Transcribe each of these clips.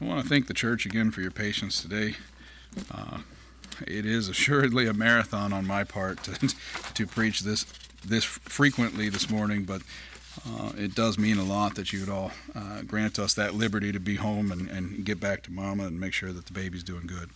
I want to thank the church again for your patience today. Uh, it is assuredly a marathon on my part to, to preach this this frequently this morning, but uh, it does mean a lot that you would all uh, grant us that liberty to be home and, and get back to mama and make sure that the baby's doing good.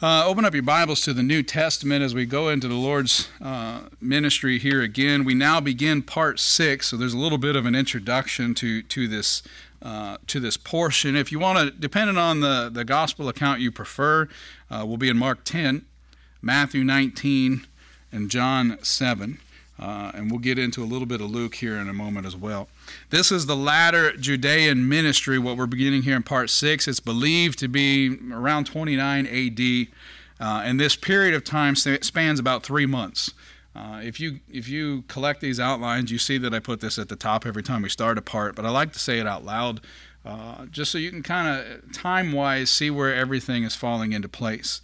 Uh, open up your Bibles to the New Testament as we go into the Lord's uh, ministry here again. We now begin part six, so there's a little bit of an introduction to to this uh, to this portion. If you want to, depending on the the gospel account you prefer, uh, we'll be in Mark 10, Matthew 19, and John 7. Uh, and we'll get into a little bit of Luke here in a moment as well. This is the latter Judean ministry, what we're beginning here in part six. It's believed to be around 29 AD, uh, and this period of time spans about three months. Uh, if you if you collect these outlines, you see that I put this at the top every time we start a part, but I like to say it out loud, uh, just so you can kind of time-wise see where everything is falling into place.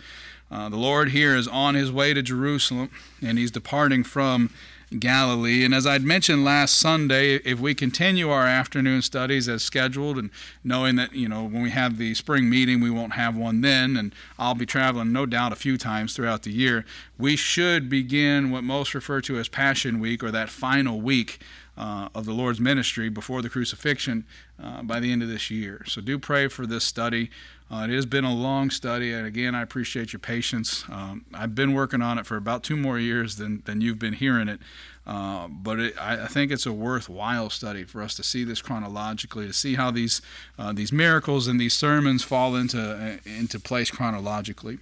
Uh, the Lord here is on his way to Jerusalem, and he's departing from Galilee. And as I'd mentioned last Sunday, if we continue our afternoon studies as scheduled, and knowing that, you know, when we have the spring meeting, we won't have one then, and I'll be traveling no doubt a few times throughout the year, we should begin what most refer to as Passion Week or that final week. Uh, of the Lord's ministry before the crucifixion uh, by the end of this year. So do pray for this study. Uh, it has been a long study, and again, I appreciate your patience. Um, I've been working on it for about two more years than, than you've been hearing it, uh, but it, I, I, think it's a worthwhile study for us to see this chronologically, to see how these uh, these miracles and these sermons fall into uh, into place chronologically.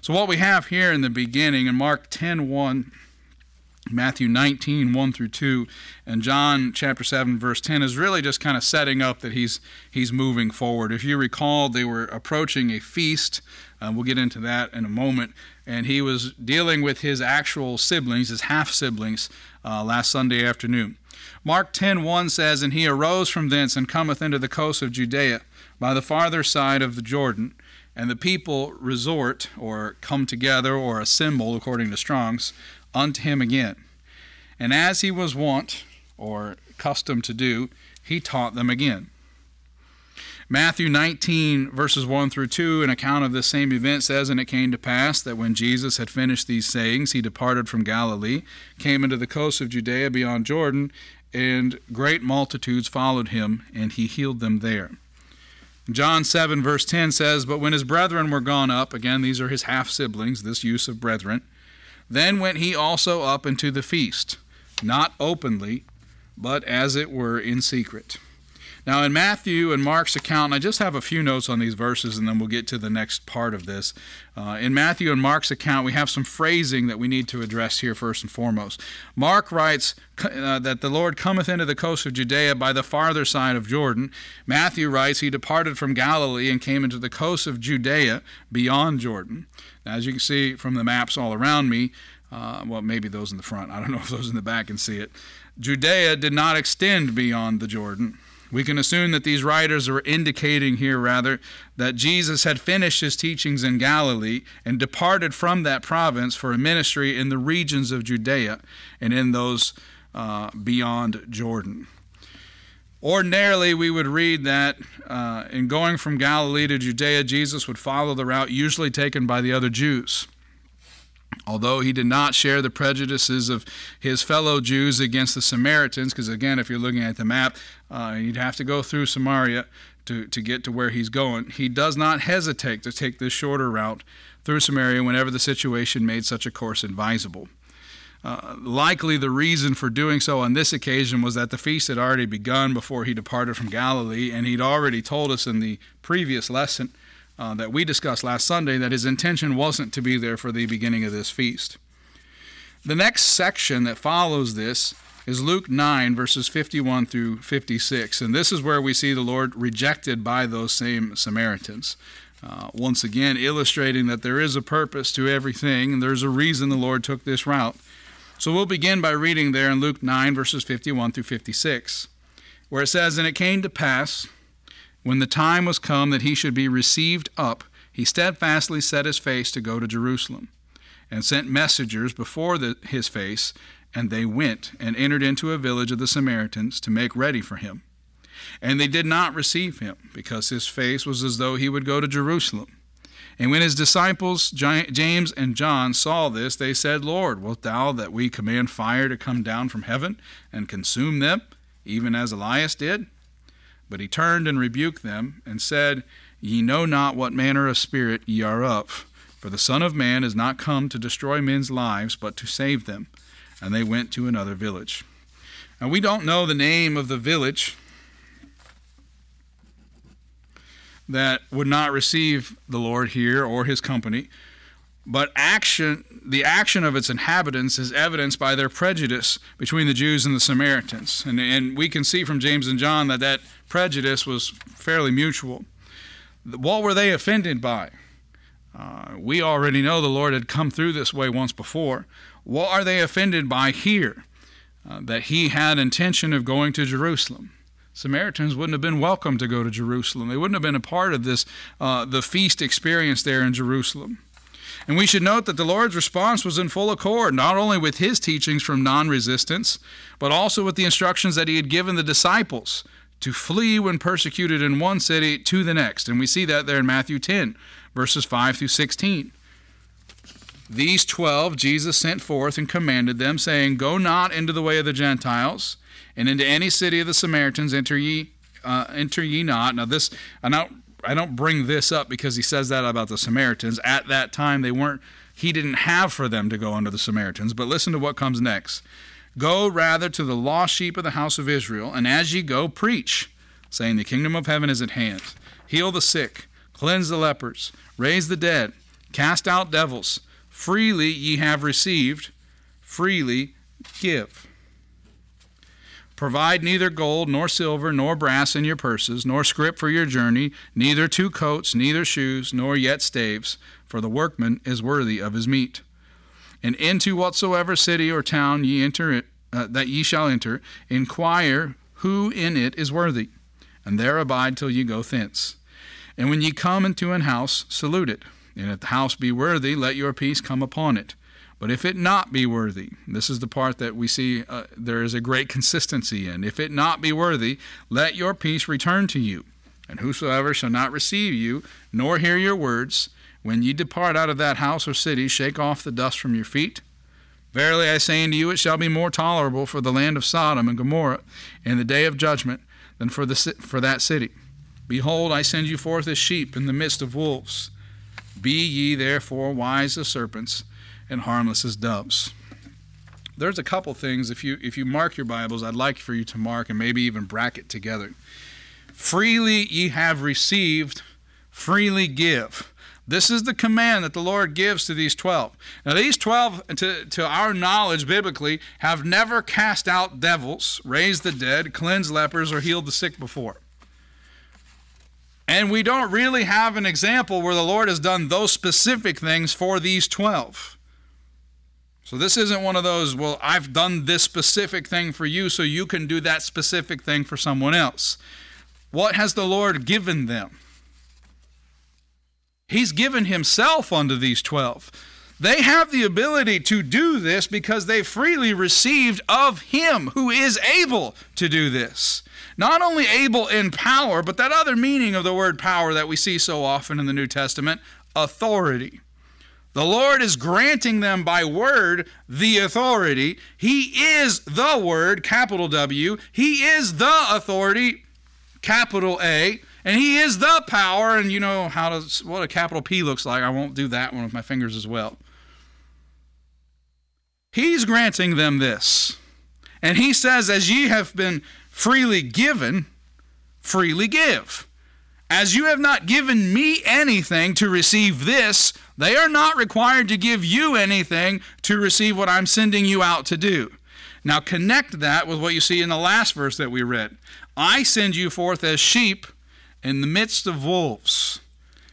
So what we have here in the beginning in Mark 10 1 Matthew 19, 1 through 2, and John chapter 7, verse 10 is really just kind of setting up that he's, he's moving forward. If you recall, they were approaching a feast. Uh, we'll get into that in a moment. And he was dealing with his actual siblings, his half siblings, uh, last Sunday afternoon. Mark 10, 1 says, And he arose from thence and cometh into the coast of Judea by the farther side of the Jordan. And the people resort, or come together, or assemble, according to Strong's, unto him again. And as he was wont, or accustomed to do, he taught them again. Matthew 19, verses 1 through 2, an account of this same event says, And it came to pass that when Jesus had finished these sayings, he departed from Galilee, came into the coast of Judea beyond Jordan, and great multitudes followed him, and he healed them there. John 7, verse 10 says, But when his brethren were gone up, again, these are his half siblings, this use of brethren, then went he also up into the feast, not openly, but as it were in secret. Now, in Matthew and Mark's account, I just have a few notes on these verses and then we'll get to the next part of this. Uh, in Matthew and Mark's account, we have some phrasing that we need to address here first and foremost. Mark writes uh, that the Lord cometh into the coast of Judea by the farther side of Jordan. Matthew writes he departed from Galilee and came into the coast of Judea beyond Jordan. Now, as you can see from the maps all around me, uh, well, maybe those in the front, I don't know if those in the back can see it. Judea did not extend beyond the Jordan. We can assume that these writers are indicating here, rather, that Jesus had finished his teachings in Galilee and departed from that province for a ministry in the regions of Judea and in those uh, beyond Jordan. Ordinarily, we would read that uh, in going from Galilee to Judea, Jesus would follow the route usually taken by the other Jews. Although he did not share the prejudices of his fellow Jews against the Samaritans, because again, if you're looking at the map, uh, you'd have to go through Samaria to, to get to where he's going. He does not hesitate to take this shorter route through Samaria whenever the situation made such a course advisable. Uh, likely the reason for doing so on this occasion was that the feast had already begun before he departed from Galilee, and he'd already told us in the previous lesson uh, that we discussed last Sunday that his intention wasn't to be there for the beginning of this feast. The next section that follows this is Luke 9, verses 51 through 56, and this is where we see the Lord rejected by those same Samaritans. Uh, once again, illustrating that there is a purpose to everything, and there's a reason the Lord took this route. So we'll begin by reading there in Luke 9, verses 51 through 56, where it says, And it came to pass, when the time was come that he should be received up, he steadfastly set his face to go to Jerusalem, and sent messengers before the, his face, and they went and entered into a village of the Samaritans to make ready for him. And they did not receive him, because his face was as though he would go to Jerusalem. And when his disciples, James and John, saw this, they said, Lord, wilt thou that we command fire to come down from heaven and consume them, even as Elias did? But he turned and rebuked them, and said, Ye know not what manner of spirit ye are of. For the Son of Man is not come to destroy men's lives, but to save them. And they went to another village. And we don't know the name of the village that would not receive the Lord here or his company. But action, the action of its inhabitants is evidenced by their prejudice between the Jews and the Samaritans. And, and we can see from James and John that that prejudice was fairly mutual. What were they offended by? Uh, we already know the Lord had come through this way once before. What are they offended by here? Uh, that he had intention of going to Jerusalem. Samaritans wouldn't have been welcome to go to Jerusalem. They wouldn't have been a part of this, uh, the feast experience there in Jerusalem. And we should note that the Lord's response was in full accord, not only with his teachings from non resistance, but also with the instructions that he had given the disciples to flee when persecuted in one city to the next. And we see that there in Matthew 10, verses 5 through 16. These twelve Jesus sent forth and commanded them, saying, Go not into the way of the Gentiles and into any city of the Samaritans enter ye uh, enter ye not. Now this I don't I don't bring this up because he says that about the Samaritans. At that time they weren't he didn't have for them to go unto the Samaritans. But listen to what comes next. Go rather to the lost sheep of the house of Israel, and as ye go, preach, saying, The kingdom of heaven is at hand. Heal the sick, cleanse the lepers, raise the dead, cast out devils. Freely ye have received, freely give. Provide neither gold, nor silver, nor brass in your purses, nor scrip for your journey, neither two coats, neither shoes, nor yet staves, for the workman is worthy of his meat. And into whatsoever city or town ye enter, uh, that ye shall enter, inquire who in it is worthy, and there abide till ye go thence. And when ye come into an house, salute it. And if the house be worthy, let your peace come upon it. But if it not be worthy, this is the part that we see uh, there is a great consistency in. If it not be worthy, let your peace return to you. And whosoever shall not receive you, nor hear your words, when ye depart out of that house or city, shake off the dust from your feet. Verily I say unto you, it shall be more tolerable for the land of Sodom and Gomorrah in the day of judgment than for, the, for that city. Behold, I send you forth as sheep in the midst of wolves. Be ye therefore wise as serpents and harmless as doves. There's a couple things if you if you mark your Bibles, I'd like for you to mark and maybe even bracket together. Freely ye have received, freely give. This is the command that the Lord gives to these 12. Now, these 12, to, to our knowledge biblically, have never cast out devils, raised the dead, cleansed lepers, or healed the sick before. And we don't really have an example where the Lord has done those specific things for these 12. So this isn't one of those, well, I've done this specific thing for you, so you can do that specific thing for someone else. What has the Lord given them? He's given Himself unto these 12. They have the ability to do this because they freely received of Him who is able to do this. Not only able in power, but that other meaning of the word power that we see so often in the New Testament authority. The Lord is granting them by word the authority. He is the word, capital W. He is the authority, capital A. And he is the power, and you know how to, what a capital P looks like. I won't do that one with my fingers as well. He's granting them this. And he says, As ye have been freely given, freely give. As you have not given me anything to receive this, they are not required to give you anything to receive what I'm sending you out to do. Now, connect that with what you see in the last verse that we read. I send you forth as sheep in the midst of wolves.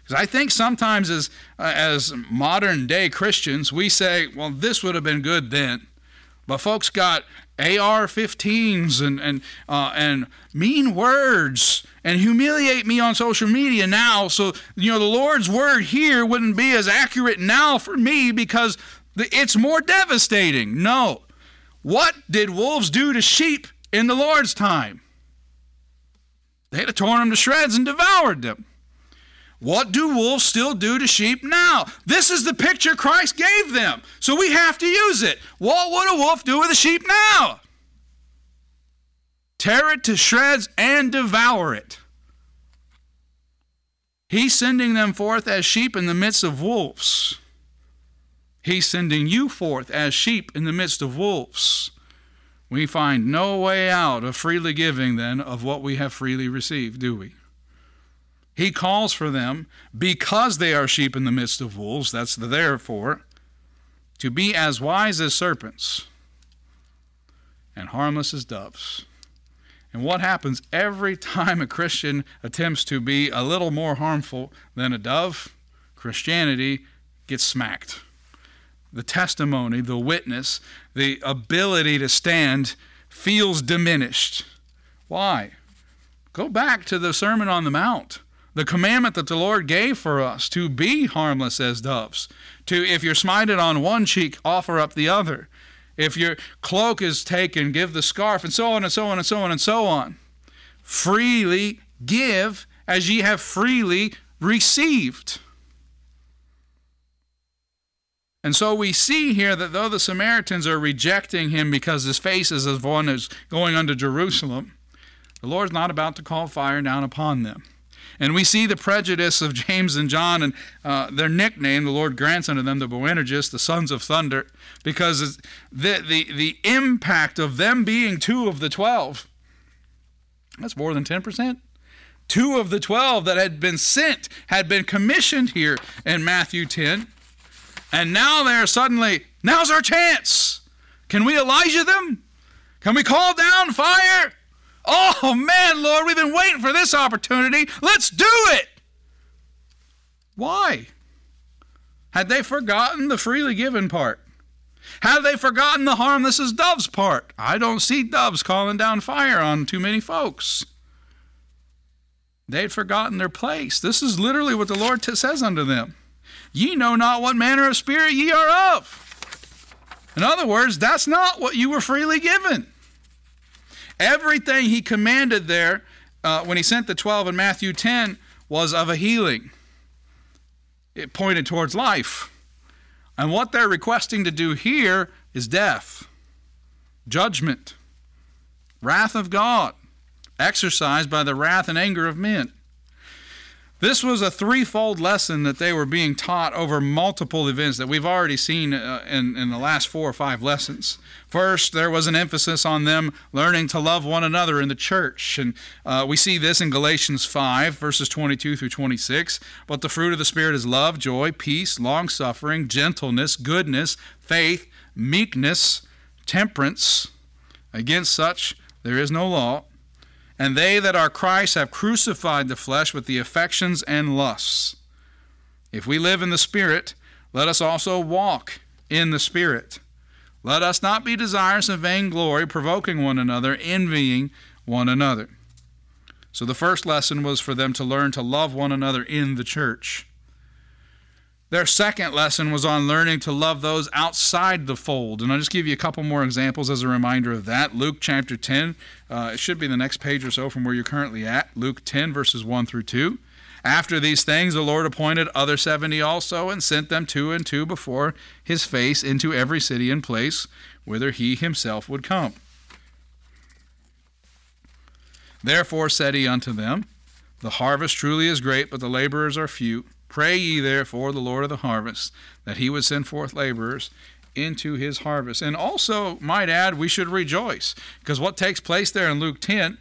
Because I think sometimes, as, uh, as modern day Christians, we say, well, this would have been good then. But folks got AR-15s and and uh, and mean words and humiliate me on social media now. So you know the Lord's word here wouldn't be as accurate now for me because it's more devastating. No, what did wolves do to sheep in the Lord's time? They'd have torn them to shreds and devoured them. What do wolves still do to sheep now? This is the picture Christ gave them. So we have to use it. What would a wolf do with a sheep now? Tear it to shreds and devour it. He's sending them forth as sheep in the midst of wolves. He's sending you forth as sheep in the midst of wolves. We find no way out of freely giving, then, of what we have freely received, do we? He calls for them, because they are sheep in the midst of wolves, that's the therefore, to be as wise as serpents and harmless as doves. And what happens every time a Christian attempts to be a little more harmful than a dove? Christianity gets smacked. The testimony, the witness, the ability to stand feels diminished. Why? Go back to the Sermon on the Mount the commandment that the Lord gave for us to be harmless as doves. To, if you're smited on one cheek, offer up the other. If your cloak is taken, give the scarf, and so on and so on and so on and so on. Freely give as ye have freely received. And so we see here that though the Samaritans are rejecting him because his face is as one who's going unto Jerusalem, the Lord's not about to call fire down upon them. And we see the prejudice of James and John and uh, their nickname, the Lord grants unto them the Boanerges, the sons of thunder, because the, the, the impact of them being two of the twelve, that's more than 10%. Two of the twelve that had been sent had been commissioned here in Matthew 10. And now they're suddenly, now's our chance. Can we Elijah them? Can we call down fire? Oh man, Lord, we've been waiting for this opportunity. Let's do it. Why? Had they forgotten the freely given part? Had they forgotten the harmless as doves part? I don't see doves calling down fire on too many folks. They'd forgotten their place. This is literally what the Lord t- says unto them Ye know not what manner of spirit ye are of. In other words, that's not what you were freely given. Everything he commanded there uh, when he sent the 12 in Matthew 10 was of a healing, it pointed towards life. And what they're requesting to do here is death, judgment, wrath of God, exercised by the wrath and anger of men. This was a threefold lesson that they were being taught over multiple events that we've already seen uh, in, in the last four or five lessons. First, there was an emphasis on them learning to love one another in the church. And uh, we see this in Galatians 5, verses 22 through 26. But the fruit of the Spirit is love, joy, peace, long suffering, gentleness, goodness, faith, meekness, temperance. Against such there is no law. And they that are Christ have crucified the flesh with the affections and lusts. If we live in the Spirit, let us also walk in the Spirit. Let us not be desirous of vainglory, provoking one another, envying one another. So the first lesson was for them to learn to love one another in the church. Their second lesson was on learning to love those outside the fold. And I'll just give you a couple more examples as a reminder of that. Luke chapter 10, uh, it should be the next page or so from where you're currently at. Luke 10, verses 1 through 2. After these things, the Lord appointed other seventy also, and sent them two and two before his face into every city and place whither he himself would come. Therefore said he unto them, The harvest truly is great, but the laborers are few. Pray ye therefore the Lord of the harvest that he would send forth laborers into his harvest. And also, might add, we should rejoice because what takes place there in Luke 10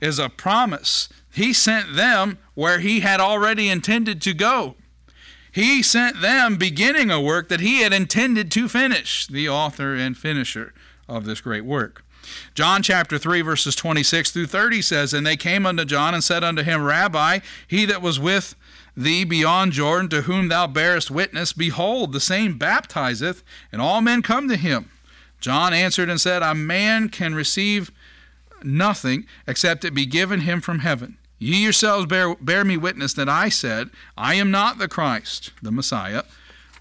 is a promise. He sent them where he had already intended to go. He sent them beginning a work that he had intended to finish, the author and finisher of this great work. John chapter 3, verses 26 through 30 says, And they came unto John and said unto him, Rabbi, he that was with thee beyond Jordan, to whom thou bearest witness, behold, the same baptizeth, and all men come to him. John answered and said, A man can receive nothing except it be given him from heaven. Ye yourselves bear, bear me witness that I said, I am not the Christ, the Messiah,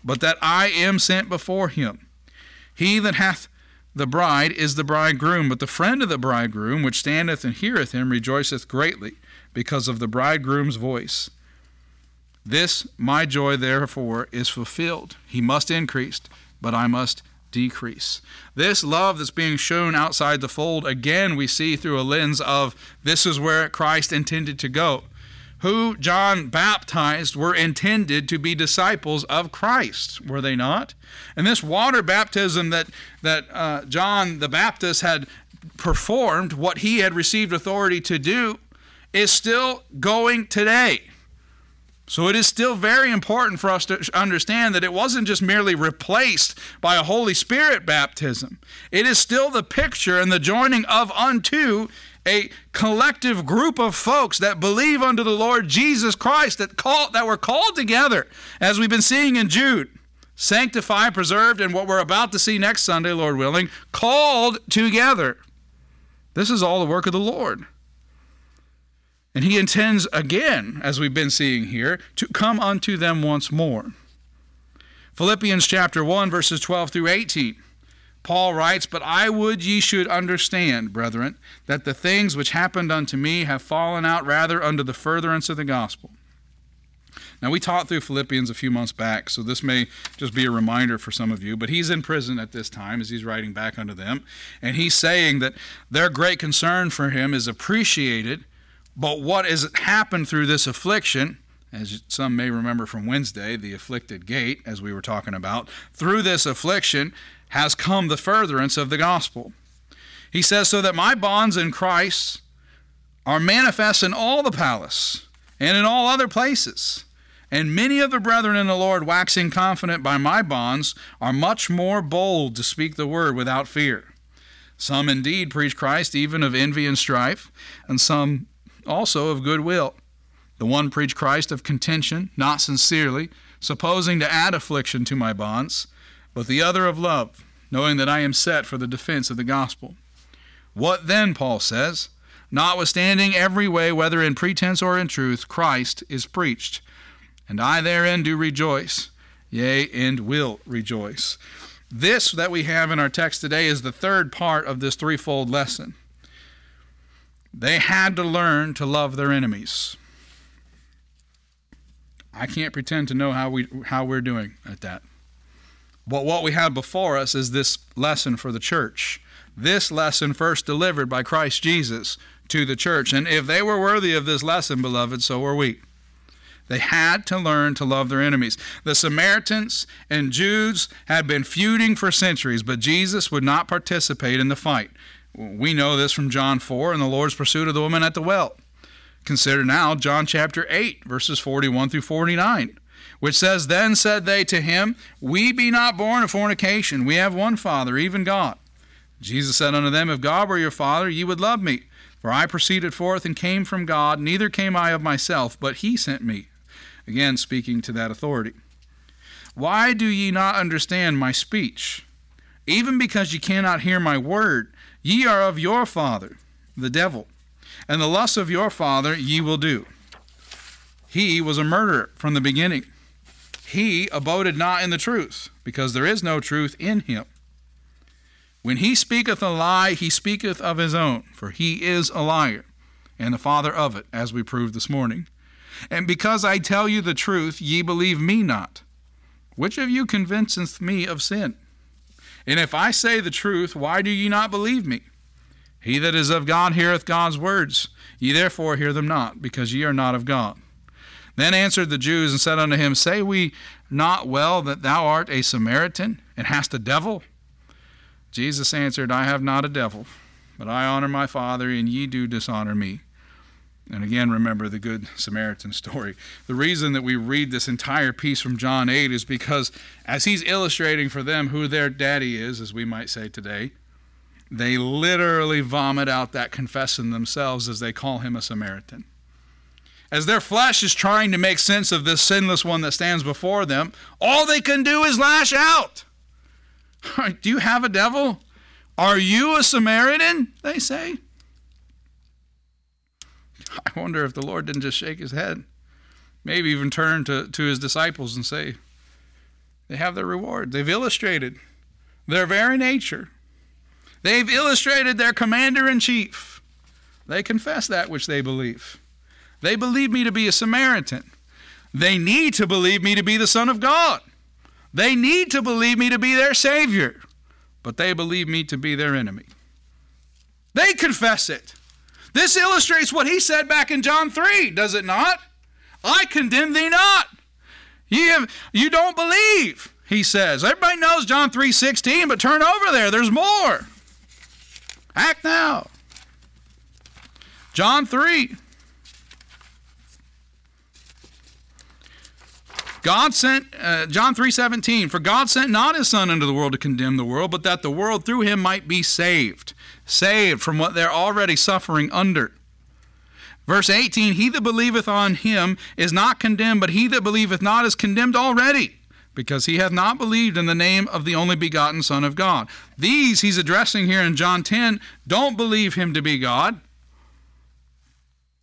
but that I am sent before him. He that hath the bride is the bridegroom, but the friend of the bridegroom, which standeth and heareth him, rejoiceth greatly because of the bridegroom's voice. This, my joy, therefore, is fulfilled. He must increase, but I must decrease. This love that's being shown outside the fold, again, we see through a lens of this is where Christ intended to go. Who John baptized were intended to be disciples of Christ, were they not? And this water baptism that, that uh, John the Baptist had performed, what he had received authority to do, is still going today. So it is still very important for us to understand that it wasn't just merely replaced by a Holy Spirit baptism. It is still the picture and the joining of unto a collective group of folks that believe unto the Lord Jesus Christ that call, that were called together as we've been seeing in Jude. Sanctified, preserved, and what we're about to see next Sunday, Lord willing, called together. This is all the work of the Lord. And he intends again, as we've been seeing here, to come unto them once more. Philippians chapter 1, verses 12 through 18. Paul writes, But I would ye should understand, brethren, that the things which happened unto me have fallen out rather unto the furtherance of the gospel. Now, we taught through Philippians a few months back, so this may just be a reminder for some of you, but he's in prison at this time as he's writing back unto them, and he's saying that their great concern for him is appreciated but what has happened through this affliction, as some may remember from Wednesday, the afflicted gate, as we were talking about, through this affliction has come the furtherance of the gospel. He says, So that my bonds in Christ are manifest in all the palace and in all other places. And many of the brethren in the Lord, waxing confident by my bonds, are much more bold to speak the word without fear. Some indeed preach Christ even of envy and strife, and some also of goodwill. The one preached Christ of contention, not sincerely, supposing to add affliction to my bonds, but the other of love, knowing that I am set for the defense of the gospel. What then, Paul says? Notwithstanding every way, whether in pretense or in truth, Christ is preached. And I therein do rejoice, yea, and will rejoice. This that we have in our text today is the third part of this threefold lesson. They had to learn to love their enemies. I can't pretend to know how we how we're doing at that. But what we have before us is this lesson for the church. This lesson first delivered by Christ Jesus to the church. And if they were worthy of this lesson, beloved, so are we. They had to learn to love their enemies. The Samaritans and Jews had been feuding for centuries, but Jesus would not participate in the fight. We know this from John 4 and the Lord's pursuit of the woman at the well. Consider now John chapter 8, verses 41 through 49, which says, Then said they to him, We be not born of fornication. We have one Father, even God. Jesus said unto them, If God were your Father, ye would love me. For I proceeded forth and came from God, neither came I of myself, but he sent me. Again, speaking to that authority. Why do ye not understand my speech? Even because ye cannot hear my word. Ye are of your father, the devil, and the lusts of your father ye will do. He was a murderer from the beginning. He aboded not in the truth, because there is no truth in him. When he speaketh a lie, he speaketh of his own, for he is a liar, and the father of it, as we proved this morning. And because I tell you the truth, ye believe me not. Which of you convinceth me of sin? And if I say the truth, why do ye not believe me? He that is of God heareth God's words. Ye therefore hear them not, because ye are not of God. Then answered the Jews and said unto him, Say we not well that thou art a Samaritan, and hast a devil? Jesus answered, I have not a devil, but I honor my Father, and ye do dishonor me. And again, remember the Good Samaritan story. The reason that we read this entire piece from John 8 is because as he's illustrating for them who their daddy is, as we might say today, they literally vomit out that confession themselves as they call him a Samaritan. As their flesh is trying to make sense of this sinless one that stands before them, all they can do is lash out. Do you have a devil? Are you a Samaritan? They say. I wonder if the Lord didn't just shake his head, maybe even turn to, to his disciples and say, They have their reward. They've illustrated their very nature, they've illustrated their commander in chief. They confess that which they believe. They believe me to be a Samaritan. They need to believe me to be the Son of God. They need to believe me to be their Savior. But they believe me to be their enemy. They confess it. This illustrates what he said back in John 3, does it not? I condemn thee not. You, have, you don't believe, he says. Everybody knows John 3:16, but turn over there. There's more. Act now. John 3. God sent uh, John 3:17 for God sent not his son into the world to condemn the world but that the world through him might be saved saved from what they're already suffering under Verse 18 He that believeth on him is not condemned, but he that believeth not is condemned already, because he hath not believed in the name of the only begotten Son of God. These he's addressing here in John 10 don't believe him to be God.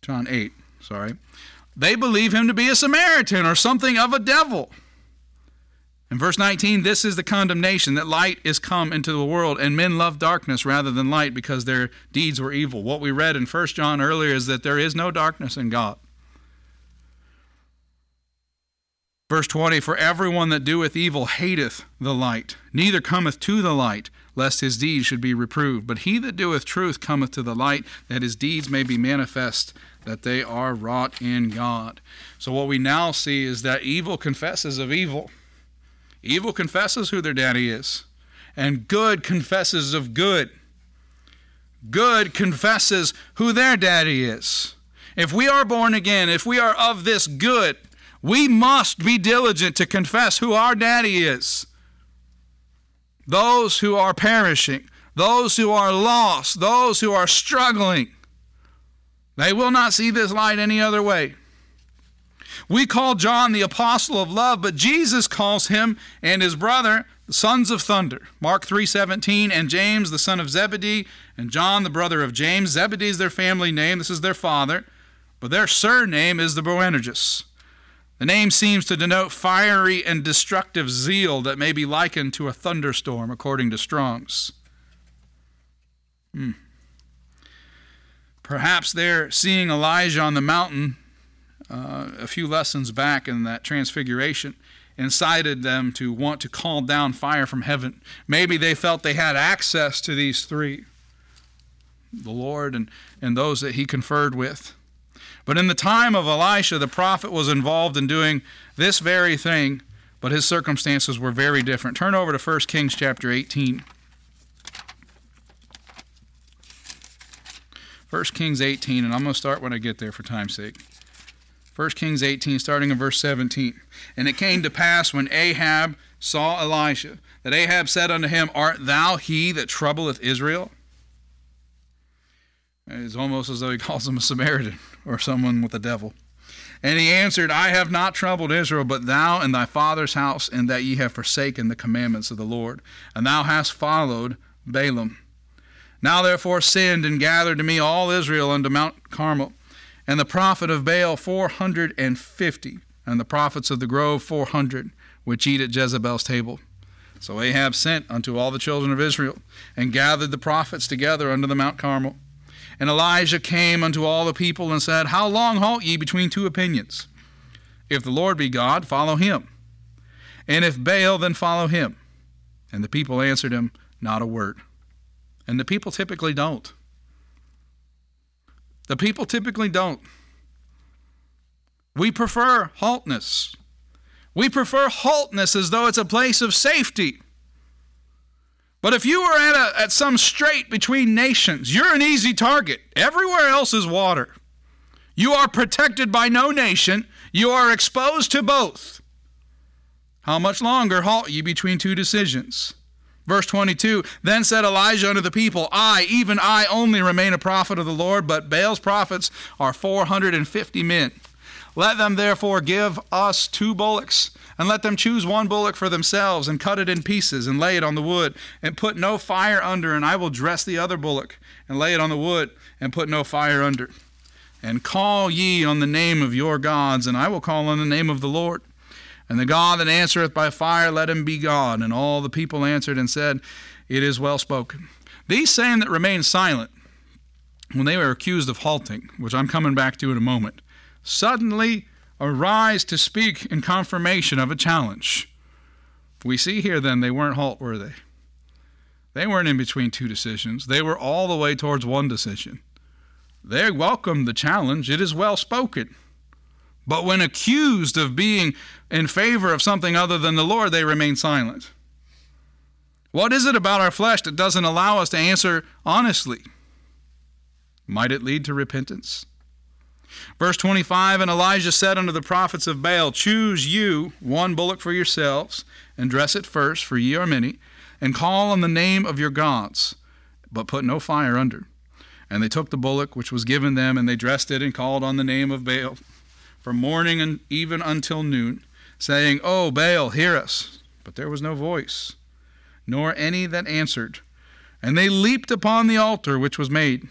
John 8, sorry. They believe him to be a Samaritan or something of a devil. In verse 19, this is the condemnation that light is come into the world, and men love darkness rather than light because their deeds were evil. What we read in 1 John earlier is that there is no darkness in God. Verse 20 For everyone that doeth evil hateth the light, neither cometh to the light, lest his deeds should be reproved. But he that doeth truth cometh to the light, that his deeds may be manifest, that they are wrought in God. So what we now see is that evil confesses of evil Evil confesses who their daddy is, and good confesses of good. Good confesses who their daddy is. If we are born again, if we are of this good, we must be diligent to confess who our daddy is. Those who are perishing, those who are lost, those who are struggling, they will not see this light any other way. We call John the apostle of love, but Jesus calls him and his brother the sons of thunder. Mark 3:17 and James the son of Zebedee and John the brother of James. Zebedee is their family name. This is their father, but their surname is the Boanerges. The name seems to denote fiery and destructive zeal that may be likened to a thunderstorm, according to Strong's. Hmm. Perhaps they're seeing Elijah on the mountain uh, a few lessons back in that transfiguration incited them to want to call down fire from heaven. Maybe they felt they had access to these three the Lord and, and those that he conferred with. But in the time of Elijah, the prophet was involved in doing this very thing, but his circumstances were very different. Turn over to 1 Kings chapter 18. 1 Kings 18, and I'm going to start when I get there for time's sake. 1 Kings 18, starting in verse 17. And it came to pass when Ahab saw Elijah, that Ahab said unto him, Art thou he that troubleth Israel? It's almost as though he calls him a Samaritan or someone with the devil. And he answered, I have not troubled Israel, but thou and thy father's house, in that ye have forsaken the commandments of the Lord, and thou hast followed Baalim. Now therefore send and gather to me all Israel unto Mount Carmel and the prophet of Baal 450, and the prophets of the grove 400, which eat at Jezebel's table. So Ahab sent unto all the children of Israel, and gathered the prophets together unto the Mount Carmel. And Elijah came unto all the people and said, How long halt ye between two opinions? If the Lord be God, follow him. And if Baal, then follow him. And the people answered him, Not a word. And the people typically don't. The people typically don't. We prefer haltness. We prefer haltness as though it's a place of safety. But if you were at, a, at some strait between nations, you're an easy target. Everywhere else is water. You are protected by no nation. You are exposed to both. How much longer halt ye between two decisions? Verse 22 Then said Elijah unto the people, I, even I only, remain a prophet of the Lord, but Baal's prophets are 450 men. Let them therefore give us two bullocks, and let them choose one bullock for themselves, and cut it in pieces, and lay it on the wood, and put no fire under, and I will dress the other bullock, and lay it on the wood, and put no fire under. And call ye on the name of your gods, and I will call on the name of the Lord. And the God that answereth by fire, let him be God. And all the people answered and said, It is well spoken. These same that remained silent, when they were accused of halting, which I'm coming back to in a moment, suddenly arise to speak in confirmation of a challenge. We see here then they weren't halt, were they? They weren't in between two decisions. They were all the way towards one decision. They welcomed the challenge. It is well spoken. But when accused of being in favor of something other than the Lord, they remain silent. What is it about our flesh that doesn't allow us to answer honestly? Might it lead to repentance? Verse 25 And Elijah said unto the prophets of Baal, Choose you one bullock for yourselves, and dress it first, for ye are many, and call on the name of your gods, but put no fire under. And they took the bullock which was given them, and they dressed it, and called on the name of Baal from morning and even until noon, saying, O Baal, hear us. But there was no voice, nor any that answered. And they leaped upon the altar which was made.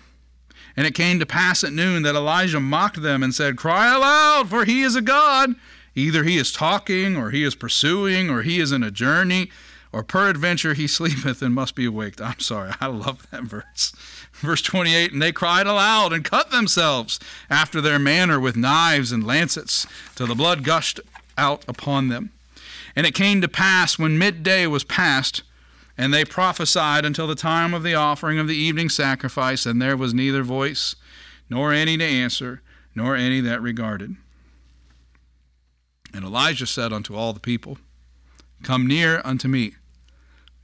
And it came to pass at noon that Elijah mocked them and said, Cry aloud, for he is a God. Either he is talking, or he is pursuing, or he is in a journey, or peradventure he sleepeth and must be awaked. I'm sorry, I love that verse. Verse 28 And they cried aloud and cut themselves after their manner with knives and lancets, till the blood gushed out upon them. And it came to pass when midday was past, and they prophesied until the time of the offering of the evening sacrifice, and there was neither voice, nor any to answer, nor any that regarded. And Elijah said unto all the people, Come near unto me.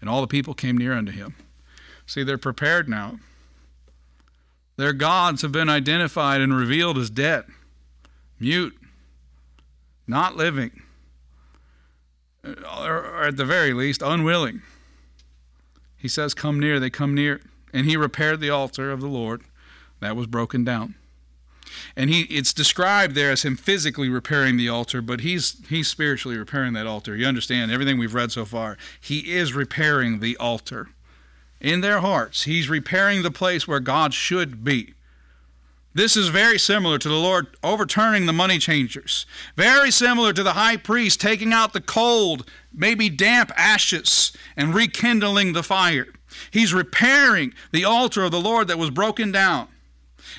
And all the people came near unto him. See, they're prepared now. Their gods have been identified and revealed as dead, mute, not living, uh, or at the very least, unwilling. He says, Come near. They come near. And he repaired the altar of the Lord that was broken down. And he it's described there as him physically repairing the altar, but he's he's spiritually repairing that altar. You understand everything we've read so far. He is repairing the altar in their hearts. He's repairing the place where God should be. This is very similar to the Lord overturning the money changers. Very similar to the high priest taking out the cold, maybe damp ashes and rekindling the fire. He's repairing the altar of the Lord that was broken down.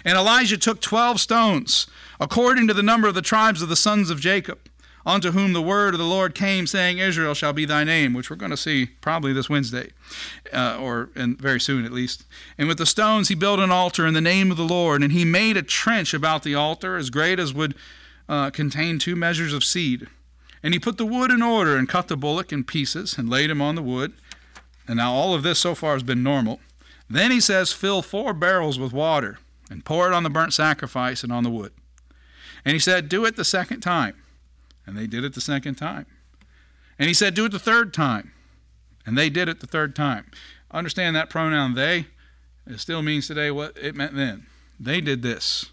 And Elijah took 12 stones, according to the number of the tribes of the sons of Jacob, unto whom the word of the Lord came, saying, Israel shall be thy name, which we're going to see probably this Wednesday, uh, or and very soon at least. And with the stones he built an altar in the name of the Lord, and he made a trench about the altar as great as would uh, contain two measures of seed. And he put the wood in order and cut the bullock in pieces and laid him on the wood. And now all of this so far has been normal. Then he says, Fill four barrels with water and pour it on the burnt sacrifice and on the wood. And he said, Do it the second time. And they did it the second time. And he said, Do it the third time. And they did it the third time. Understand that pronoun they, it still means today what it meant then. They did this.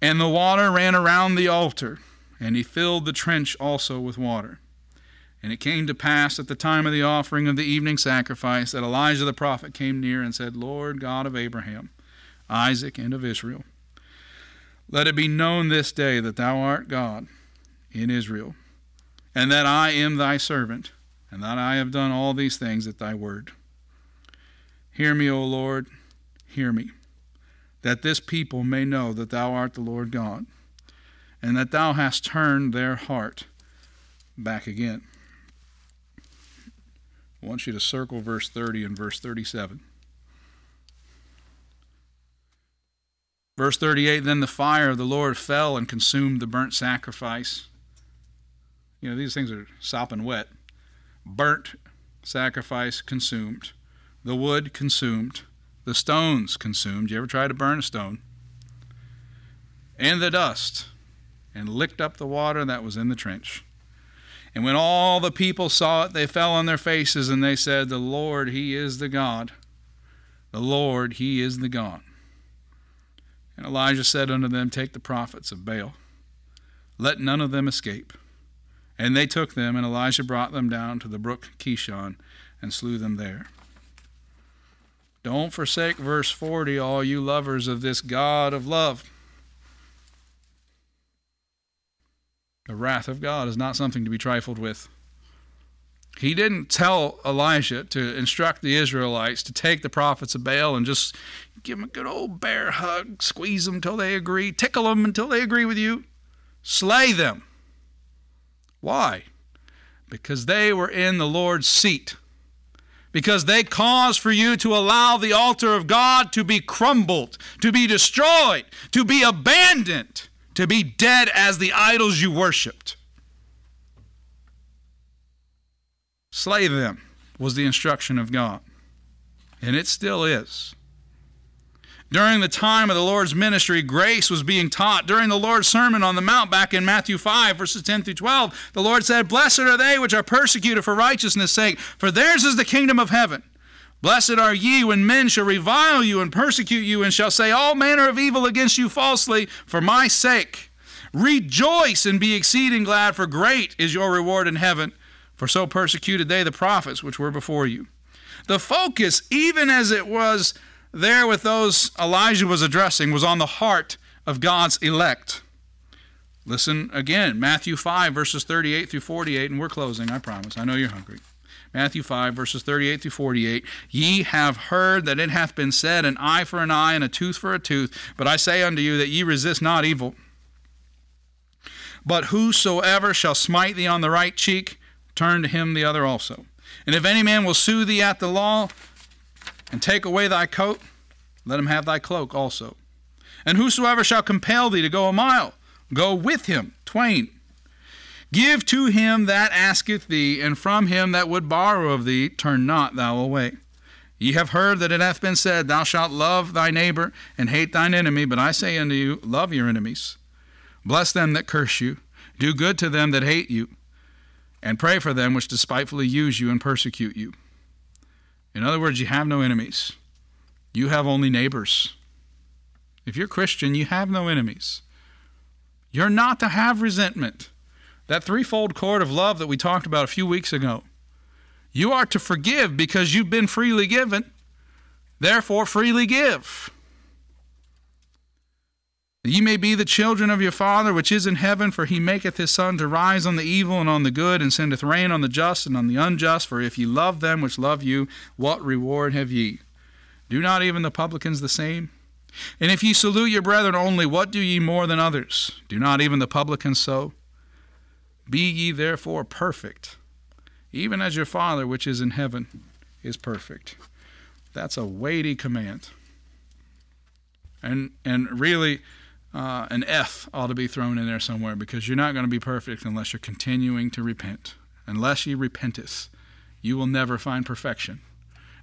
And the water ran around the altar, and he filled the trench also with water. And it came to pass at the time of the offering of the evening sacrifice that Elijah the prophet came near and said, Lord God of Abraham, Isaac, and of Israel, let it be known this day that thou art God in Israel, and that I am thy servant, and that I have done all these things at thy word. Hear me, O Lord, hear me, that this people may know that thou art the Lord God, and that thou hast turned their heart back again. I want you to circle verse 30 and verse 37. Verse 38 Then the fire of the Lord fell and consumed the burnt sacrifice. You know, these things are sopping wet. Burnt sacrifice consumed. The wood consumed. The stones consumed. You ever try to burn a stone? And the dust. And licked up the water that was in the trench. And when all the people saw it, they fell on their faces and they said, The Lord, He is the God. The Lord, He is the God. And Elijah said unto them, Take the prophets of Baal, let none of them escape. And they took them, and Elijah brought them down to the brook Kishon and slew them there. Don't forsake verse 40, all you lovers of this God of love. The wrath of God is not something to be trifled with. He didn't tell Elijah to instruct the Israelites to take the prophets of Baal and just give them a good old bear hug, squeeze them until they agree, tickle them until they agree with you, slay them. Why? Because they were in the Lord's seat. Because they caused for you to allow the altar of God to be crumbled, to be destroyed, to be abandoned, to be dead as the idols you worshiped. Slay them was the instruction of God. And it still is. During the time of the Lord's ministry, grace was being taught. During the Lord's Sermon on the Mount, back in Matthew 5, verses 10 through 12, the Lord said, Blessed are they which are persecuted for righteousness' sake, for theirs is the kingdom of heaven. Blessed are ye when men shall revile you and persecute you, and shall say all manner of evil against you falsely for my sake. Rejoice and be exceeding glad, for great is your reward in heaven for so persecuted they the prophets which were before you. The focus, even as it was there with those Elijah was addressing, was on the heart of God's elect. Listen again, Matthew 5, verses 38 through 48, and we're closing, I promise. I know you're hungry. Matthew 5, verses 38 through 48. Ye have heard that it hath been said, An eye for an eye, and a tooth for a tooth. But I say unto you that ye resist not evil. But whosoever shall smite thee on the right cheek, turn to him the other also. And if any man will sue thee at the law and take away thy coat, let him have thy cloak also. And whosoever shall compel thee to go a mile, go with him twain. Give to him that asketh thee, and from him that would borrow of thee, turn not thou away. Ye have heard that it hath been said, Thou shalt love thy neighbor and hate thine enemy. But I say unto you, Love your enemies. Bless them that curse you. Do good to them that hate you and pray for them which despitefully use you and persecute you. In other words, you have no enemies. You have only neighbors. If you're Christian, you have no enemies. You're not to have resentment. That threefold cord of love that we talked about a few weeks ago. You are to forgive because you've been freely given. Therefore, freely give. Ye may be the children of your Father which is in heaven, for he maketh his sun to rise on the evil and on the good, and sendeth rain on the just and on the unjust. For if ye love them which love you, what reward have ye? Do not even the publicans the same? And if ye salute your brethren only, what do ye more than others? Do not even the publicans so? Be ye therefore perfect, even as your Father which is in heaven is perfect. That's a weighty command. And and really uh, an F ought to be thrown in there somewhere because you're not going to be perfect unless you're continuing to repent. Unless ye repenteth, you will never find perfection.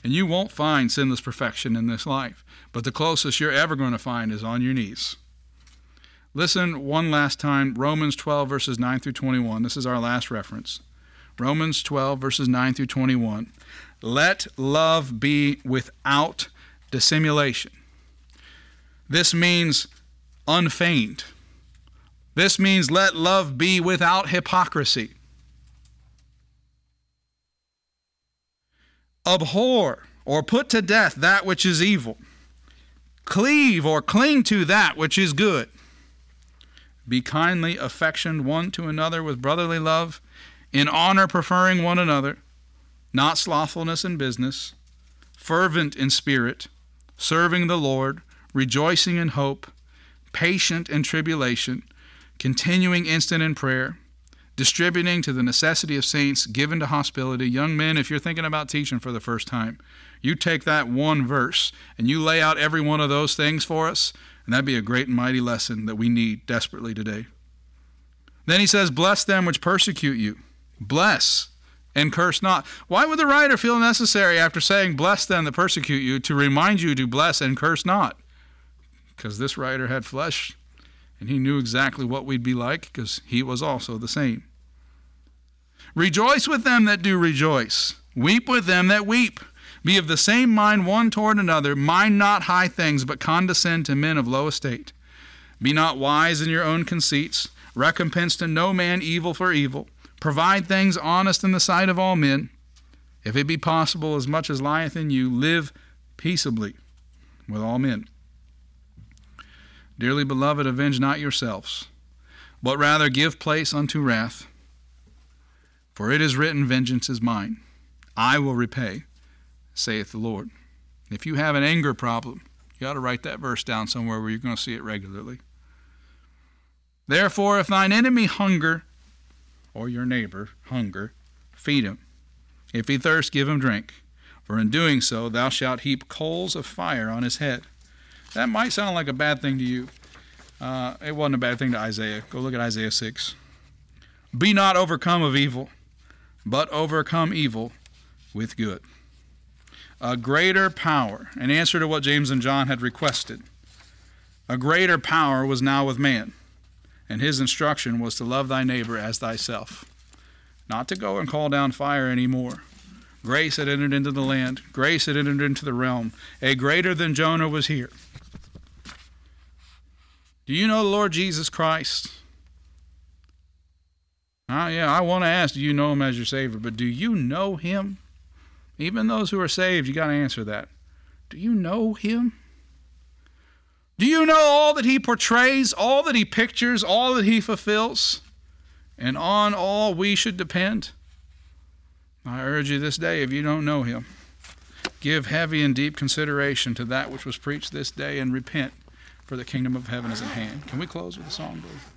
And you won't find sinless perfection in this life. But the closest you're ever going to find is on your knees. Listen one last time Romans 12, verses 9 through 21. This is our last reference. Romans 12, verses 9 through 21. Let love be without dissimulation. This means unfeigned. This means let love be without hypocrisy. Abhor or put to death that which is evil. Cleave or cling to that which is good. Be kindly affectioned one to another with brotherly love, in honor preferring one another, not slothfulness in business, fervent in spirit, serving the Lord, rejoicing in hope patient in tribulation, continuing instant in prayer, distributing to the necessity of saints, given to hospitality. Young men, if you're thinking about teaching for the first time, you take that one verse and you lay out every one of those things for us, and that'd be a great and mighty lesson that we need desperately today. Then he says, Bless them which persecute you. Bless and curse not. Why would the writer feel necessary after saying, Bless them that persecute you, to remind you to bless and curse not? Because this writer had flesh and he knew exactly what we'd be like because he was also the same. Rejoice with them that do rejoice, weep with them that weep. Be of the same mind one toward another, mind not high things, but condescend to men of low estate. Be not wise in your own conceits, recompense to no man evil for evil, provide things honest in the sight of all men. If it be possible, as much as lieth in you, live peaceably with all men. Dearly beloved, avenge not yourselves, but rather give place unto wrath. For it is written, Vengeance is mine. I will repay, saith the Lord. If you have an anger problem, you ought to write that verse down somewhere where you're going to see it regularly. Therefore, if thine enemy hunger, or your neighbor hunger, feed him. If he thirst, give him drink. For in doing so, thou shalt heap coals of fire on his head. That might sound like a bad thing to you. Uh, it wasn't a bad thing to Isaiah. Go look at Isaiah 6. Be not overcome of evil, but overcome evil with good. A greater power, in answer to what James and John had requested, a greater power was now with man and his instruction was to love thy neighbor as thyself, not to go and call down fire anymore. Grace had entered into the land, grace had entered into the realm. A greater than Jonah was here. Do you know the Lord Jesus Christ? Ah, yeah, I want to ask, do you know him as your Savior? But do you know him? Even those who are saved, you got to answer that. Do you know him? Do you know all that he portrays, all that he pictures, all that he fulfills? And on all we should depend? I urge you this day, if you don't know him, give heavy and deep consideration to that which was preached this day and repent, for the kingdom of heaven is at hand. Can we close with a song, please?